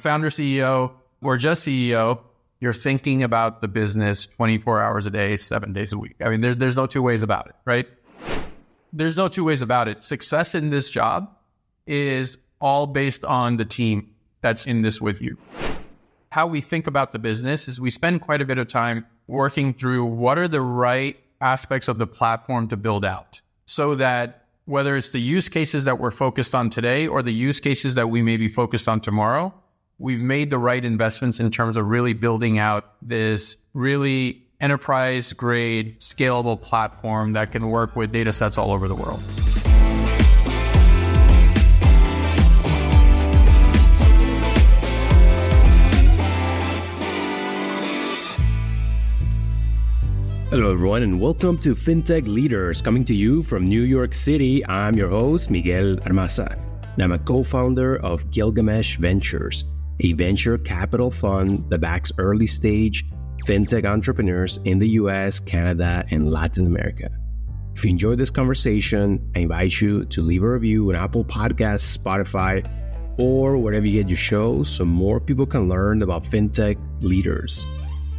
founder CEO or just CEO, you're thinking about the business 24 hours a day, seven days a week. I mean, there's there's no two ways about it, right? There's no two ways about it. Success in this job is all based on the team that's in this with you. How we think about the business is we spend quite a bit of time working through what are the right aspects of the platform to build out so that whether it's the use cases that we're focused on today or the use cases that we may be focused on tomorrow, we've made the right investments in terms of really building out this really enterprise grade scalable platform that can work with data sets all over the world. Hello, everyone, and welcome to FinTech Leaders, coming to you from New York City. I'm your host, Miguel Armaza, and I'm a co founder of Gilgamesh Ventures, a venture capital fund that backs early stage FinTech entrepreneurs in the US, Canada, and Latin America. If you enjoyed this conversation, I invite you to leave a review on Apple Podcasts, Spotify, or wherever you get your shows so more people can learn about FinTech leaders.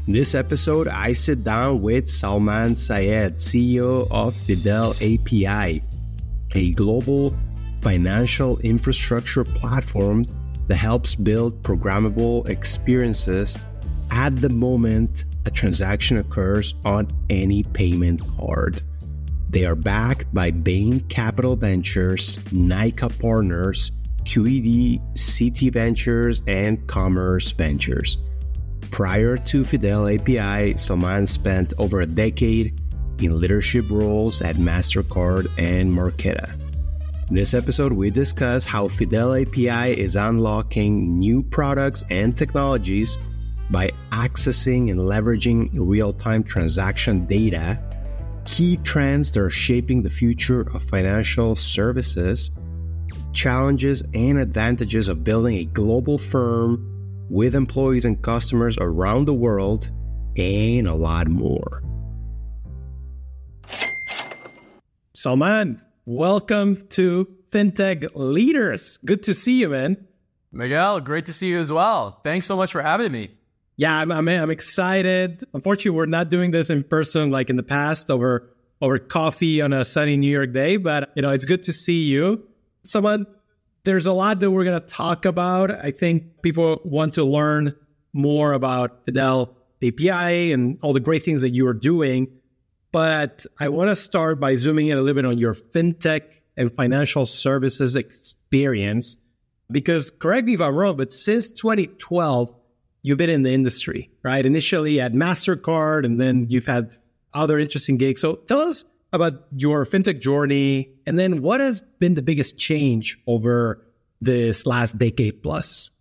In this episode, I sit down with Salman Syed, CEO of Fidel API, a global financial infrastructure platform that helps build programmable experiences at the moment a transaction occurs on any payment card. They are backed by Bain Capital Ventures, Nyca Partners, QED, Citi Ventures, and Commerce Ventures. Prior to Fidel API, Salman spent over a decade in leadership roles at MasterCard and Marqeta. In this episode, we discuss how Fidel API is unlocking new products and technologies by accessing and leveraging real time transaction data, key trends that are shaping the future of financial services, challenges and advantages of building a global firm with employees and customers around the world, and a lot more. Salman, welcome to FinTech Leaders. Good to see you, man. Miguel, great to see you as well. Thanks so much for having me. Yeah, I'm, I'm, I'm excited. Unfortunately, we're not doing this in person like in the past over over coffee on a sunny New York day, but you know, it's good to see you. Salman there's a lot that we're going to talk about. I think people want to learn more about Fidel API and all the great things that you are doing. But I want to start by zooming in a little bit on your fintech and financial services experience. Because correct me if I'm wrong, but since 2012, you've been in the industry, right? Initially at MasterCard, and then you've had other interesting gigs. So tell us about your fintech journey and then what has been the biggest change over this last decade plus?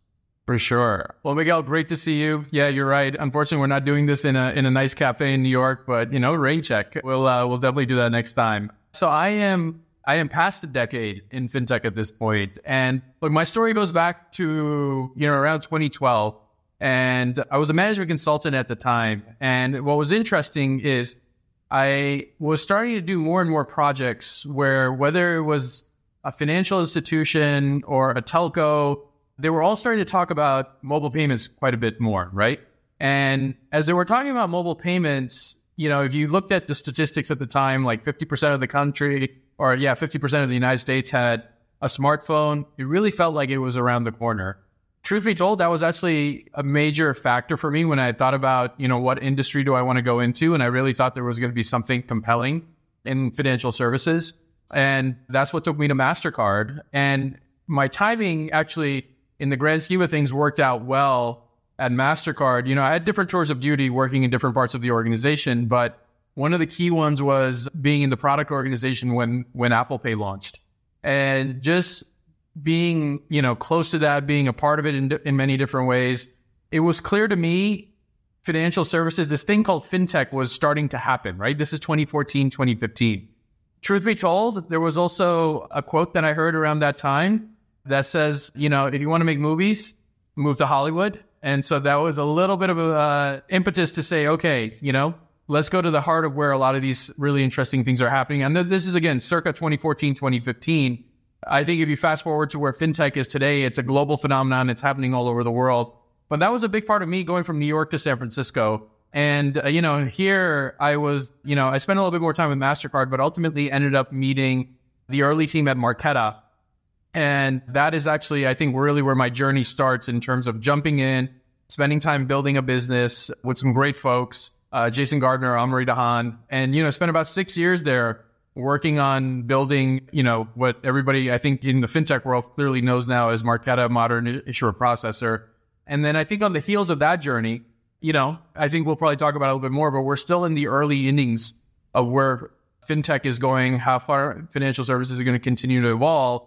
For sure. Well, Miguel, great to see you. Yeah, you're right. Unfortunately, we're not doing this in a in a nice cafe in New York, but you know, rain check. We'll uh, we'll definitely do that next time. So I am I am past a decade in fintech at this point, and look, my story goes back to you know around 2012, and I was a management consultant at the time. And what was interesting is I was starting to do more and more projects where whether it was a financial institution or a telco, they were all starting to talk about mobile payments quite a bit more, right? And as they were talking about mobile payments, you know, if you looked at the statistics at the time, like 50% of the country, or yeah, 50% of the United States had a smartphone, it really felt like it was around the corner truth be told, that was actually a major factor for me when I thought about, you know, what industry do I want to go into? And I really thought there was going to be something compelling in financial services. And that's what took me to MasterCard. And my timing actually, in the grand scheme of things, worked out well at MasterCard. You know, I had different tours of duty working in different parts of the organization, but one of the key ones was being in the product organization when when Apple Pay launched. And just being, you know, close to that, being a part of it in, in many different ways, it was clear to me financial services, this thing called fintech was starting to happen, right? This is 2014, 2015. Truth be told, there was also a quote that I heard around that time that says, you know, if you want to make movies, move to Hollywood. And so that was a little bit of a uh, impetus to say, okay, you know, let's go to the heart of where a lot of these really interesting things are happening. And this is again circa 2014, 2015 I think if you fast forward to where fintech is today, it's a global phenomenon. It's happening all over the world. But that was a big part of me going from New York to San Francisco. And, uh, you know, here I was, you know, I spent a little bit more time with MasterCard, but ultimately ended up meeting the early team at Marqeta. And that is actually, I think, really where my journey starts in terms of jumping in, spending time building a business with some great folks, uh, Jason Gardner, Amaury Dahan, and, you know, spent about six years there working on building, you know, what everybody I think in the fintech world clearly knows now as Marqeta Modern Issuer Processor. And then I think on the heels of that journey, you know, I think we'll probably talk about a little bit more, but we're still in the early innings of where fintech is going, how far financial services are going to continue to evolve.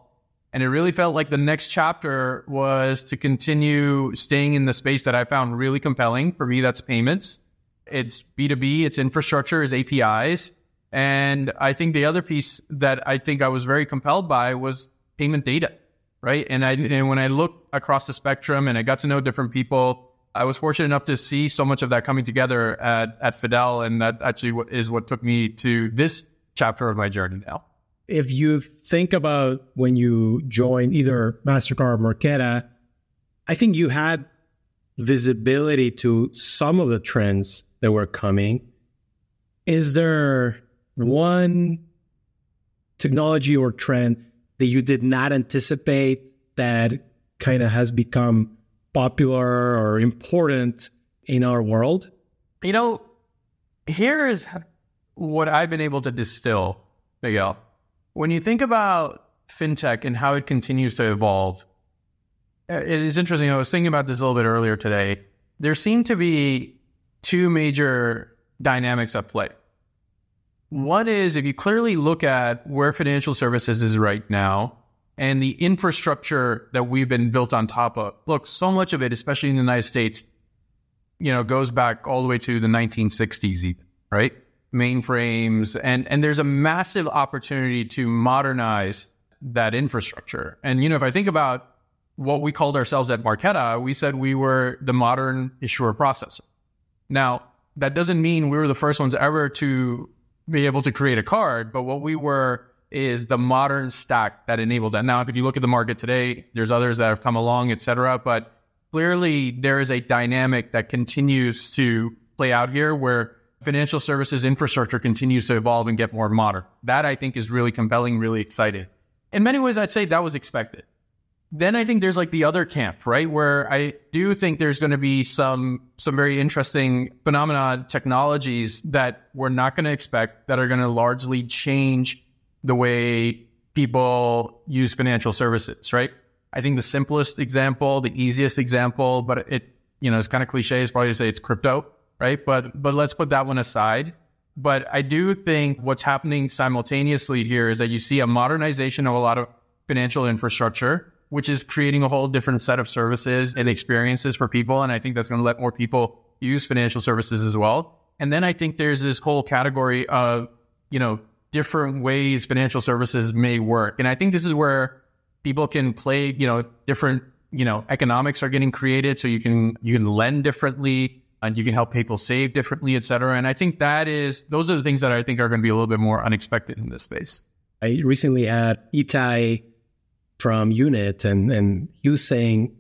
And it really felt like the next chapter was to continue staying in the space that I found really compelling. For me, that's payments. It's B2B, it's infrastructure, it's APIs. And I think the other piece that I think I was very compelled by was payment data, right? And I and when I looked across the spectrum and I got to know different people, I was fortunate enough to see so much of that coming together at at Fidel, and that actually is what took me to this chapter of my journey now. If you think about when you joined either Mastercard or Marqeta, I think you had visibility to some of the trends that were coming. Is there one technology or trend that you did not anticipate that kind of has become popular or important in our world? You know, here is what I've been able to distill, Miguel. When you think about fintech and how it continues to evolve, uh, it is interesting. I was thinking about this a little bit earlier today. There seem to be two major dynamics at play. One is if you clearly look at where financial services is right now and the infrastructure that we've been built on top of. Look, so much of it, especially in the United States, you know, goes back all the way to the 1960s, even, right? Mainframes, and and there's a massive opportunity to modernize that infrastructure. And you know, if I think about what we called ourselves at Marqeta, we said we were the modern issuer processor. Now, that doesn't mean we were the first ones ever to be able to create a card, but what we were is the modern stack that enabled that. Now, if you look at the market today, there's others that have come along, et cetera, but clearly there is a dynamic that continues to play out here where financial services infrastructure continues to evolve and get more modern. That I think is really compelling, really exciting. In many ways, I'd say that was expected then I think there's like the other camp, right? Where I do think there's going to be some some very interesting phenomena technologies that we're not going to expect that are going to largely change the way people use financial services, right? I think the simplest example, the easiest example, but it you know, it's kind of cliche is probably to say it's crypto, right? But but let's put that one aside. But I do think what's happening simultaneously here is that you see a modernization of a lot of financial infrastructure which is creating a whole different set of services and experiences for people. And I think that's going to let more people use financial services as well. And then I think there's this whole category of, you know, different ways financial services may work. And I think this is where people can play, you know, different, you know, economics are getting created. So you can, you can lend differently and you can help people save differently, et cetera. And I think that is, those are the things that I think are going to be a little bit more unexpected in this space. I recently had Itai from Unit, and, and he was saying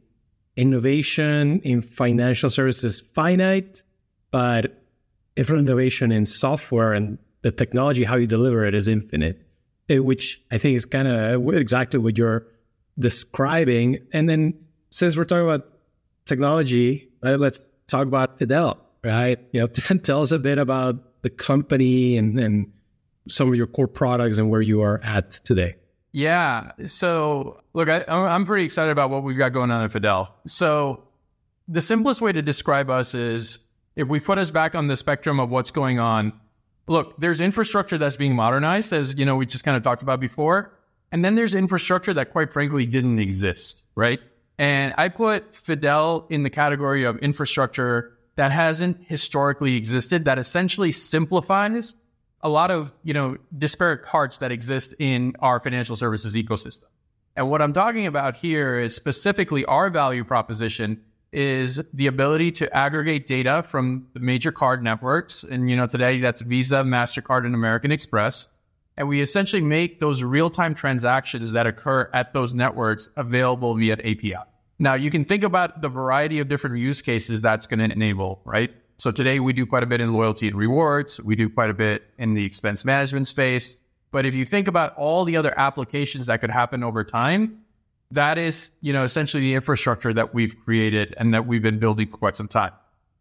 innovation in financial services finite, but innovation in software and the technology, how you deliver it, is infinite. Which I think is kind of exactly what you're describing. And then since we're talking about technology, uh, let's talk about Fidel, right? You know, tell us a bit about the company and, and some of your core products and where you are at today. Yeah. So, look, I, am pretty excited about what we've got going on at Fidel. So, the simplest way to describe us is if we put us back on the spectrum of what's going on. Look, there's infrastructure that's being modernized, as you know, we just kind of talked about before, and then there's infrastructure that, quite frankly, didn't exist, right? And I put Fidel in the category of infrastructure that hasn't historically existed, that essentially simplifies a lot of, you know, disparate parts that exist in our financial services ecosystem. And what I'm talking about here is specifically our value proposition is the ability to aggregate data from the major card networks. And, you know, today that's Visa, MasterCard, and American Express. And we essentially make those real time transactions that occur at those networks available via API. Now, you can think about the variety of different use cases that's going to enable, right? So today we do quite a bit in loyalty and rewards. We do quite a bit in the expense management space. But if you think about all the other applications that could happen over time, that is, you know, essentially the infrastructure that we've created and that we've been building for quite some time.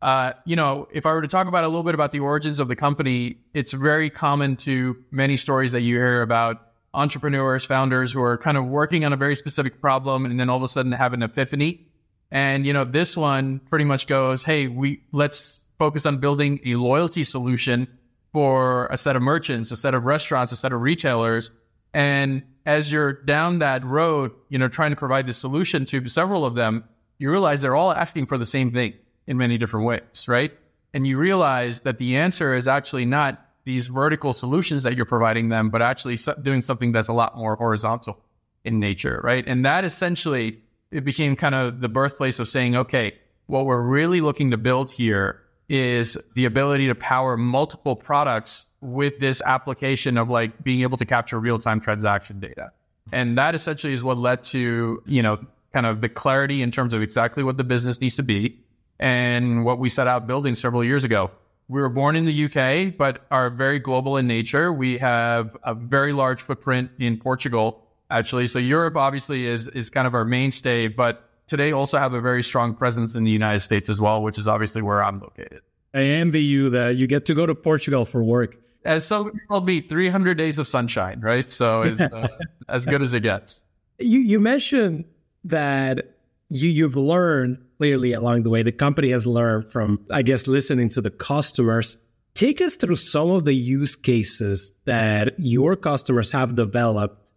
Uh, you know, if I were to talk about a little bit about the origins of the company, it's very common to many stories that you hear about entrepreneurs, founders who are kind of working on a very specific problem and then all of a sudden have an epiphany. And you know, this one pretty much goes, "Hey, we let's focus on building a loyalty solution for a set of merchants, a set of restaurants, a set of retailers. And as you're down that road, you know, trying to provide the solution to several of them, you realize they're all asking for the same thing in many different ways, right? And you realize that the answer is actually not these vertical solutions that you're providing them, but actually doing something that's a lot more horizontal in nature, right? And that essentially it became kind of the birthplace of saying, okay, what we're really looking to build here is the ability to power multiple products with this application of like being able to capture real-time transaction data. And that essentially is what led to, you know, kind of the clarity in terms of exactly what the business needs to be and what we set out building several years ago. We were born in the UK, but are very global in nature. We have a very large footprint in Portugal, actually. So Europe obviously is is kind of our mainstay, but today also have a very strong presence in the United States as well, which is obviously where I'm located. I envy you that you get to go to Portugal for work. As so will be 300 days of sunshine, right? So it's uh, as good as it gets. You you mentioned that you you've learned clearly along the way. The company has learned from, I guess, listening to the customers. Take us through some of the use cases that your customers have developed.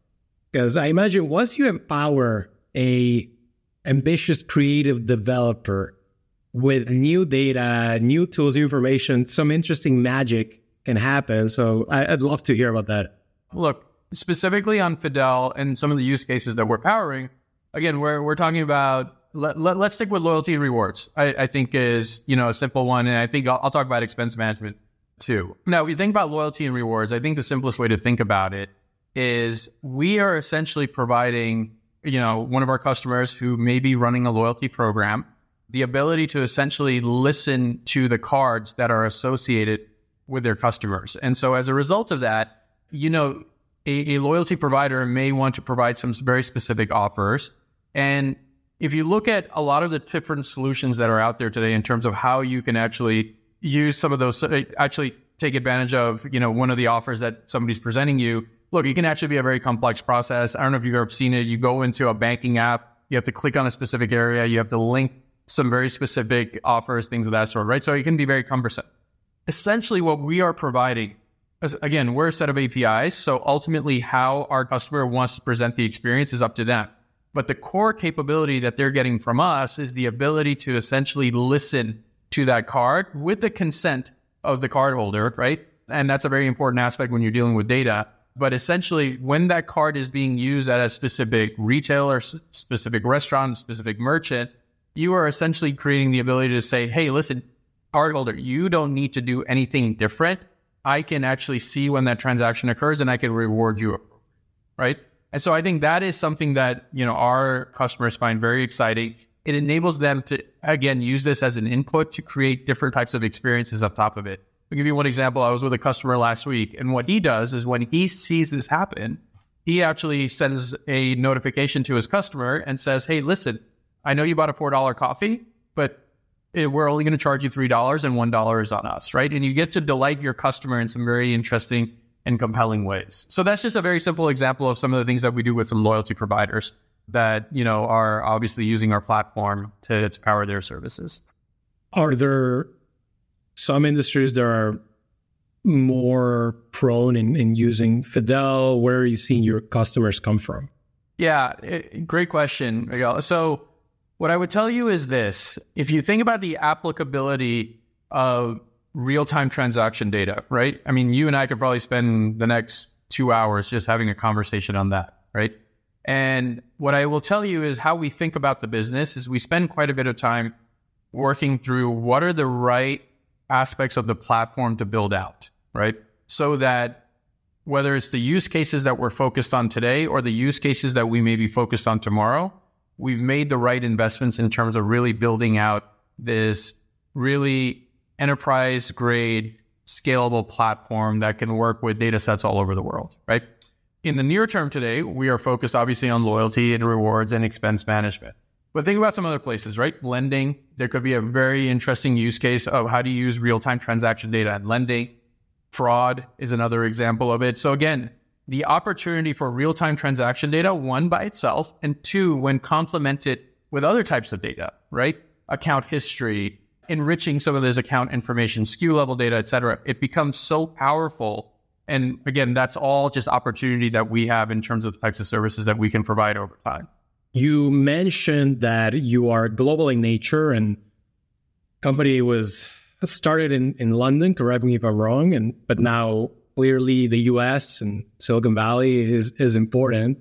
Because I imagine once you empower a ambitious creative developer with new data, new tools, information, some interesting magic can happen. So I'd love to hear about that. Look, specifically on Fidel and some of the use cases that we're powering, again, we're, we're talking about, let, let, us stick with loyalty and rewards, I, I, think is, you know, a simple one. And I think I'll, I'll talk about expense management too. Now, if you think about loyalty and rewards, I think the simplest way to think about it is we are essentially providing you know, one of our customers who may be running a loyalty program, the ability to essentially listen to the cards that are associated with their customers. And so as a result of that, you know, a, a loyalty provider may want to provide some very specific offers. And if you look at a lot of the different solutions that are out there today in terms of how you can actually use some of those, uh, actually take advantage of, you know, one of the offers that somebody's presenting you, look, it can actually be a very complex process. I don't know if you've ever seen it. You go into a banking app, you have to click on a specific area, you have to link some very specific offers, things of that sort, right? So it can be very cumbersome. Essentially, what we are providing is, again, we're a set of APIs. So ultimately, how our customer wants to present the experience is up to them. But the core capability that they're getting from us is the ability to essentially listen to that card with the consent of the cardholder, right? And that's a very important aspect when you're dealing with data. But essentially, when that card is being used at a specific retailer, specific restaurant, specific merchant, you are essentially creating the ability to say, hey, listen, cardholder, you don't need to do anything different. I can actually see when that transaction occurs and I can reward you, right? And so I think that is something that, you know, our customers find very exciting. It enables them to, again, use this as an input to create different types of experiences on top of it. I'll give you one example. I was with a customer last week, and what he does is when he sees this happen, he actually sends a notification to his customer and says, Hey, listen, I know you bought a $4 coffee, but eh, we're only going to charge you $3 and $1 is on us, right? And you get to delight your customer in some very interesting and compelling ways. So that's just a very simple example of some of the things that we do with some loyalty providers that, you know, are obviously using our platform to, to power their services. Are there some industries that are more prone in, in using Fidel? Where are you seeing your customers come from? Yeah, eh, great question, Miguel. So, what I would tell you is this if you think about the applicability of real time transaction data, right? I mean, you and I could probably spend the next two hours just having a conversation on that, right? And what I will tell you is how we think about the business is we spend quite a bit of time working through what are the right aspects of the platform to build out, right? So that whether it's the use cases that we're focused on today or the use cases that we may be focused on tomorrow, we've made the right investments in terms of really building out this really enterprise grade scalable platform that can work with data sets all over the world, right? In the near term today, we are focused obviously on loyalty and rewards and expense management. But think about some other places, right? Lending, there could be a very interesting use case of how to use real time transaction data and lending. Fraud is another example of it. So, again, the opportunity for real time transaction data, one by itself, and two, when complemented with other types of data, right? Account history, enriching some of this account information, SKU level data, et cetera, it becomes so powerful. And again, that's all just opportunity that we have in terms of the types of services that we can provide over time. You mentioned that you are global in nature and company was started in, in London, correct me if I'm wrong, and but now clearly the US and Silicon Valley is is important.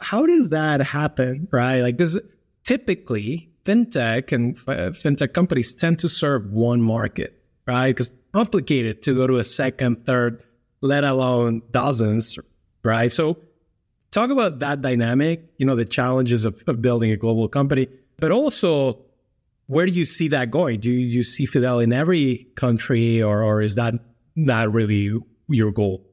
How does that happen, right? Like this typically fintech and uh, fintech companies tend to serve one market, right? Because complicated to go to a second, third, let alone dozens, right? So talk about that dynamic, you know, the challenges of, of building a global company, but also where do you see that going? Do you, you see Fidel in every country or, or is that not really your goal?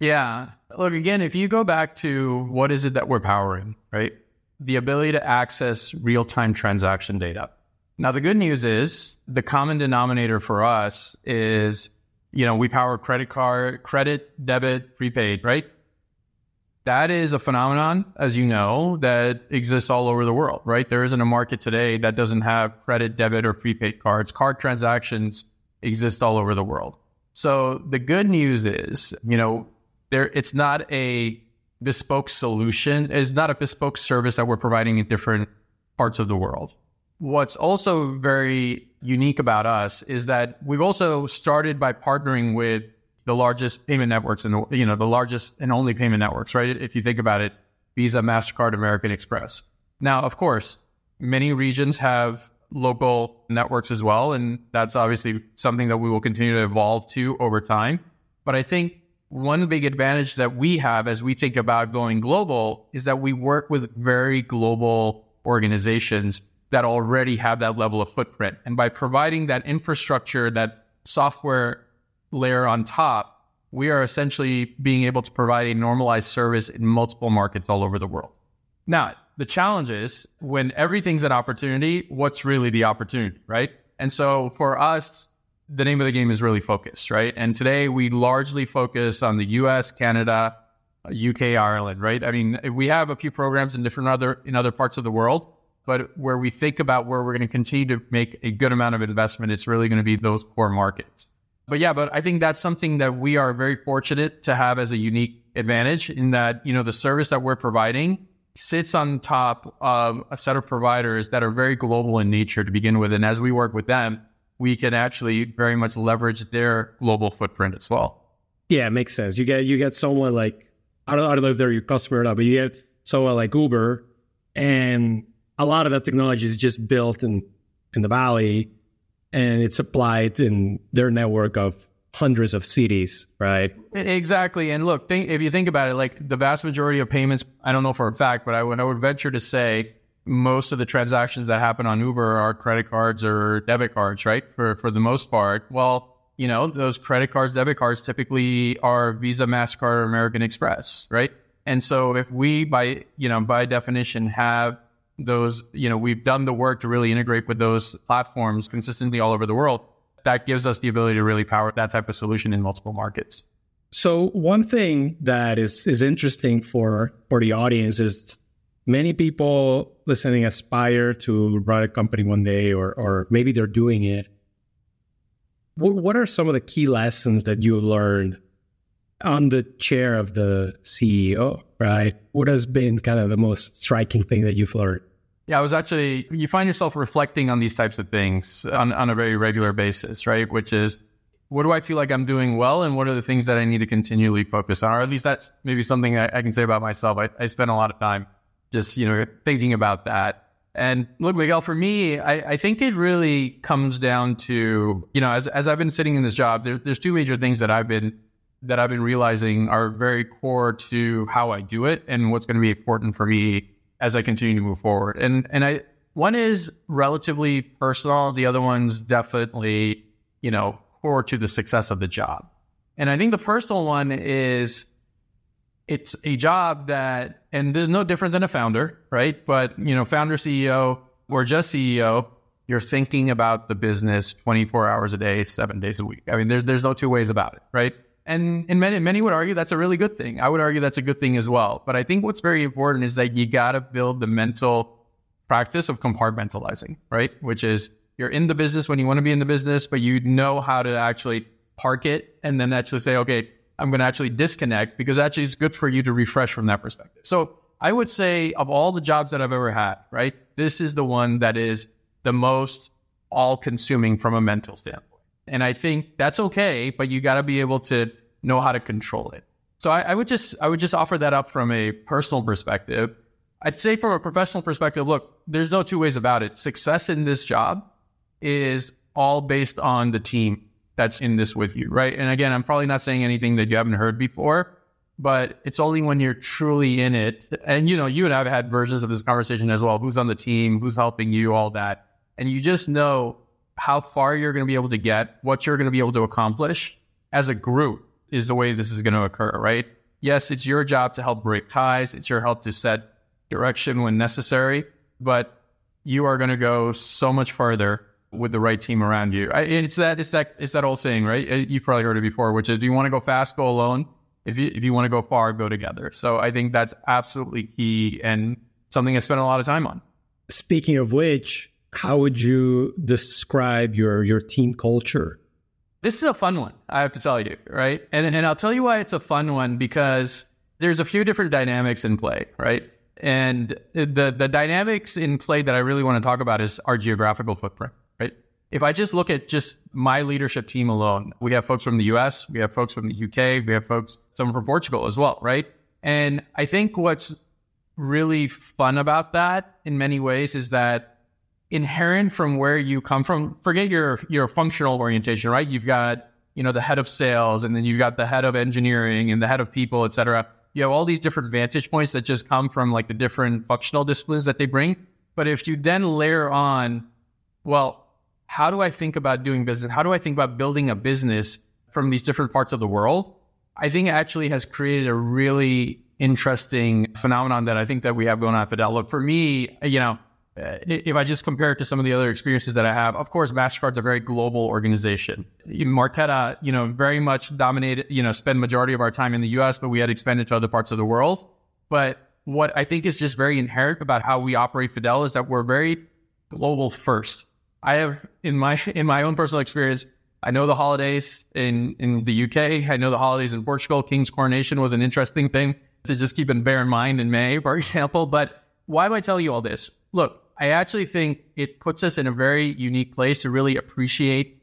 Yeah. Look, again, if you go back to what is it that we're powering, right? The ability to access real time transaction data. Now, the good news is the common denominator for us is, you know, we power credit card, credit, debit, prepaid, right? that is a phenomenon, as you know, that exists all over the world, right? There isn't a market today that doesn't have credit, debit, or prepaid cards. Card transactions exist all over the world. So the good news is, you know, there it's not a bespoke solution, it's not a bespoke service that we're providing in different parts of the world. What's also very unique about us is that we've also started by partnering with the largest payment networks and you know the largest and only payment networks, right? If you think about it, Visa, Mastercard, American Express. Now, of course, many regions have local networks as well, and that's obviously something that we will continue to evolve to over time. But I think one big advantage that we have as we think about going global is that we work with very global organizations that already have that level of footprint. And by providing that infrastructure, that software layer on top, we are essentially being able to provide a normalized service in multiple markets all over the world. Now, the challenge is when everything's an opportunity, what's really the opportunity, right? And so for us, the name of the game is really focus, right? And today we largely focus on the US, Canada, UK, Ireland, right? I mean, we have a few programs in different other in other parts of the world, but where we think about where we're going to continue to make a good amount of investment, it's really going to be those core markets. But yeah, but I think that's something that we are very fortunate to have as a unique advantage in that, you know, the service that we're providing sits on top of a set of providers that are very global in nature to begin with. And as we work with them, we can actually very much leverage their global footprint as well. Yeah, it makes sense. You get you get someone like I don't, I don't know if they're your customer or not, but you get someone like Uber, and a lot of that technology is just built in in the valley and it's applied in their network of hundreds of cities, right? Exactly. And look, think, if you think about it, like the vast majority of payments, I don't know for a fact, but I would, I would venture to say most of the transactions that happen on Uber are credit cards or debit cards, right? For for the most part. Well, you know, those credit cards, debit cards typically are Visa, MasterCard, or American Express, right? And so if we by, you know, by definition have those, you know, we've done the work to really integrate with those platforms consistently all over the world. That gives us the ability to really power that type of solution in multiple markets. So one thing that is is interesting for for the audience is many people listening aspire to run a company one day or or maybe they're doing it. What, what are some of the key lessons that you've learned on the chair of the CEO, right? What has been kind of the most striking thing that you've learned? Yeah, I was actually, you find yourself reflecting on these types of things on, on a very regular basis, right? Which is, what do I feel like I'm doing well? And what are the things that I need to continually focus on? Or at least that's maybe something I, I can say about myself. I, I spend a lot of time just, you know, thinking about that. And look, Miguel, for me, I, I, think it really comes down to, you know, as, as I've been sitting in this job, there, there's two major things that I've been that I've been realizing are very core to how I do it and what's going to be important for me as I continue to move forward. And and I one is relatively personal, the other one's definitely, you know, core to the success of the job. And I think the personal one is it's a job that and there's no different than a founder, right? But, you know, founder CEO or just CEO, you're thinking about the business 24 hours a day, 7 days a week. I mean, there's there's no two ways about it, right? And, and many, many would argue that's a really good thing. I would argue that's a good thing as well. But I think what's very important is that you got to build the mental practice of compartmentalizing, right? Which is you're in the business when you want to be in the business, but you know how to actually park it and then actually say, okay, I'm going to actually disconnect because actually it's good for you to refresh from that perspective. So I would say of all the jobs that I've ever had, right, this is the one that is the most all consuming from a mental standpoint. And I think that's okay, but you got to be able to know how to control it. So I, I, would just I would just offer that up from a personal perspective. I'd say from a professional perspective, look, there's no two ways about it. Success in this job is all based on the team that's in this with you, right? And again, I'm probably not saying anything that you haven't heard before, but it's only when you're truly in it. And you know, you and I have had versions of this conversation as well. Who's on the team? Who's helping you? All that, and you just know how far you're going to be able to get, what you're going to be able to accomplish as a group is the way this is going to occur, right? Yes, it's your job to help break ties. It's your help to set direction when necessary, but you are going to go so much further with the right team around you. It's that it's that it's that old saying, right? Uh, you've probably heard it before, which is, "Do you want to go fast, go alone. If you if you want to go far, go together." So I think that's absolutely key and something I spent a lot of time on. Speaking of which, how would you describe your your team culture? This is a fun one, I have to tell you, right? And and I'll tell you why it's a fun one because there's a few different dynamics in play, right? And the the dynamics in play that I really want to talk about is our geographical footprint? If I just look at just my leadership team alone, we have folks from the US, we have folks from the UK, we have folks some from Portugal as well, right? And I think what's really fun about that in many ways is that inherent from where you come from. Forget your your functional orientation, right? You've got you know the head of sales, and then you've got the head of engineering and the head of people, et cetera. You have all these different vantage points that just come from like the different functional disciplines that they bring. But if you then layer on, well, how do I think about doing business? How do I think about building a business from these different parts of the world? I think it actually has created a really interesting phenomenon that I think that we have going on at Fidel. Look, for me, you know, uh, if I just compare it to some of the other experiences that I have, of course, Mastercard's a very global organization. Marqeta, you know, very much dominated, you know, spend majority of our time in the U.S., but we had expanded to other parts of the world. But what I think is just very inherent about how we operate Fidel is that we're very global first. I have in my in my own personal experience, I know the holidays in in the UK. I know the holidays in Portugal. King's coronation was an interesting thing to just keep in bear in mind in May, for example. But why am I telling you all this? Look, I actually think it puts us in a very unique place to really appreciate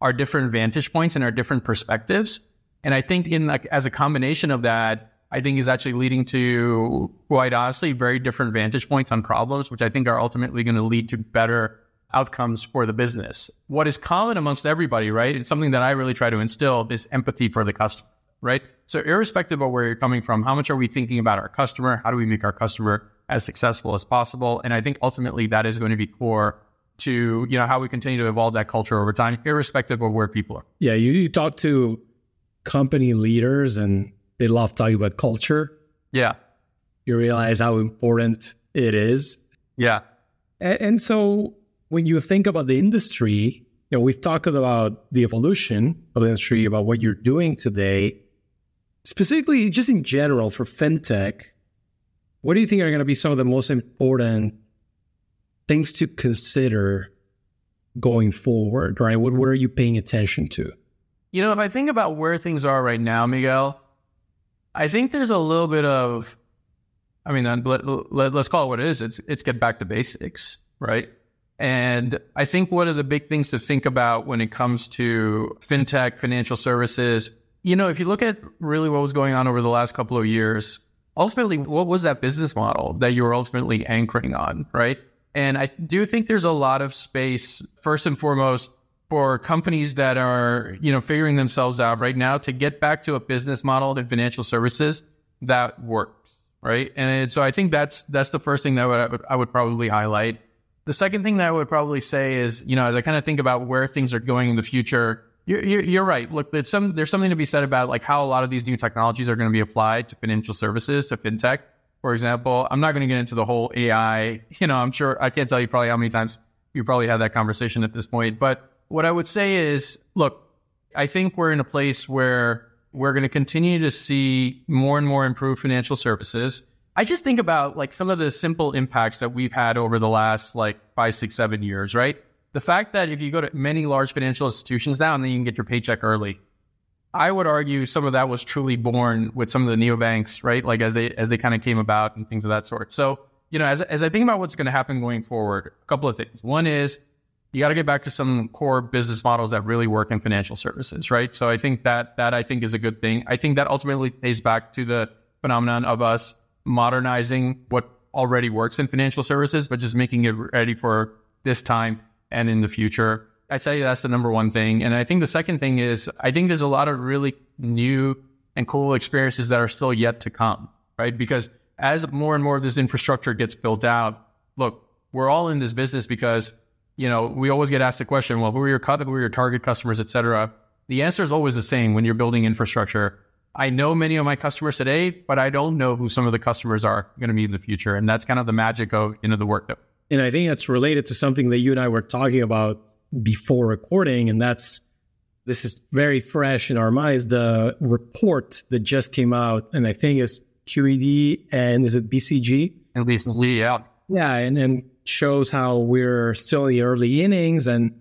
our different vantage points and our different perspectives. And I think in like as a combination of that, I think is actually leading to quite honestly very different vantage points on problems, which I think are ultimately going to lead to better outcomes for the business. What is common amongst everybody, right? And something that I really try to instill is empathy for the customer, right? So irrespective of where you're coming from, how much are we thinking about our customer? How do we make our customer as successful as possible. And I think ultimately that is going to be core to you know how we continue to evolve that culture over time, irrespective of where people are. Yeah, you, you talk to company leaders and they love talking about culture. Yeah, you realize how important it is. Yeah, and, and so when you think about the industry, you know, we've talked about the evolution of the industry, about what you're doing today, specifically just in general for fintech what do you think are going to be some of the most important things to consider going forward, right? What, what are you paying attention to? You know, if I think about where things are right now, Miguel, I think there's a little bit of, I mean, let, let, let's call it what it is. It's, it's get back to basics, right? And I think one of the big things to think about when it comes to fintech, financial services, you know, if you look at really what was going on over the last couple of years, ultimately, what was that business model that you were ultimately anchoring on, right? And I do think there's a lot of space, first and foremost, for companies that are, you know, figuring themselves out right now to get back to a business model in financial services that works, right? And so I think that's that's the first thing that I would, I would probably highlight. The second thing that I would probably say is, you know, as I kind of think about where things are going in the future, you're, you're, right. Look, there's, some, there's something to be said about like how a lot of these new technologies are going to be applied to financial services, to fintech. For example, I'm not going to get into the whole AI. You know, I'm sure I can't tell you probably how many times you probably had that conversation at this point. But what I would say is, look, I think we're in a place where we're going to continue to see more and more improved financial services. I just think about like some of the simple impacts that we've had over the last like five, six, seven years, right? The fact that if you go to many large financial institutions now and then you can get your paycheck early, I would argue some of that was truly born with some of the neobanks, right? Like as they as they kind of came about and things of that sort. So, you know, as as I think about what's going to happen going forward, a couple of things. One is you got to get back to some core business models that really work in financial services, right? So I think that that I think is a good thing. I think that ultimately pays back to the phenomenon of us modernizing what already works in financial services, but just making it ready for this time and in the future. I say that's the number one thing. And I think the second thing is I think there's a lot of really new and cool experiences that are still yet to come, right? Because as more and more of this infrastructure gets built out, look, we're all in this business because you know, we always get asked the question, well, who are your who are your target customers, et cetera? The answer is always the same when you're building infrastructure. I know many of my customers today, but I don't know who some of the customers are going to be in the future, and that's kind of the magic of you know the work that. And I think that's related to something that you and I were talking about before recording, and that's this is very fresh in our minds. The report that just came out, and I think is QED and is it BCG? At least, yeah. Yeah, and, and shows how we're still in the early innings. And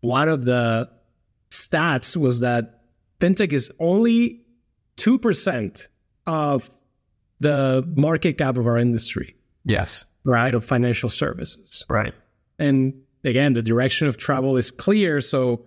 one of the stats was that fintech is only 2% of the market cap of our industry. Yes. Right. Of financial services. Right. And again, the direction of travel is clear. So,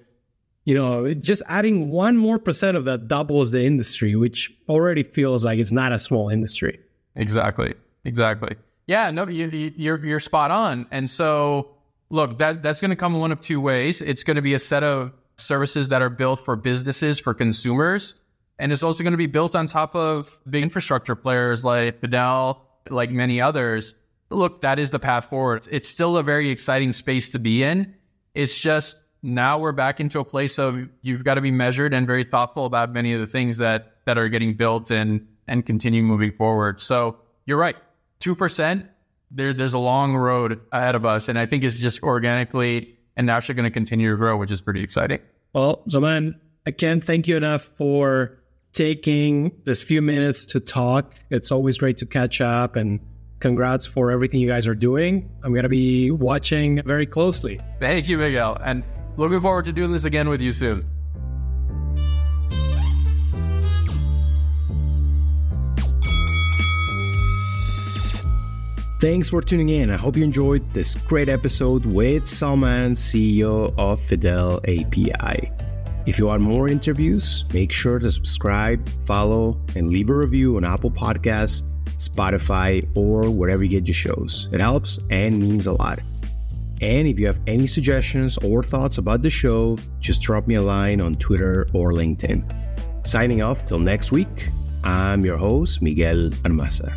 you know, just adding one more percent of that doubles the industry, which already feels like it's not a small industry. Exactly. Exactly. Yeah, no, you, you're you're spot on. And so, look, that that's going to come one of two ways. It's going to be a set of services that are built for businesses, for consumers, and it's also going to be built on top of big infrastructure players like Fidel, like many others. Look, that is the path forward. It's still a very exciting space to be in. It's just now we're back into a place of you've got to be measured and very thoughtful about many of the things that that are getting built and and continue moving forward. So you're right. 2%, there, there's a long road ahead of us. And I think it's just organically and naturally going to continue to grow, which is pretty exciting. Well, Salman, I can't thank you enough for taking this few minutes to talk. It's always great to catch up and congrats for everything you guys are doing. I'm going to be watching very closely. Thank you, Miguel. And looking forward to doing this again with you soon. Thanks for tuning in. I hope you enjoyed this great episode with Salman, CEO of Fidel API. If you want more interviews, make sure to subscribe, follow, and leave a review on Apple Podcasts, Spotify, or wherever you get your shows. It helps and means a lot. And if you have any suggestions or thoughts about the show, just drop me a line on Twitter or LinkedIn. Signing off till next week, I'm your host, Miguel Armaza.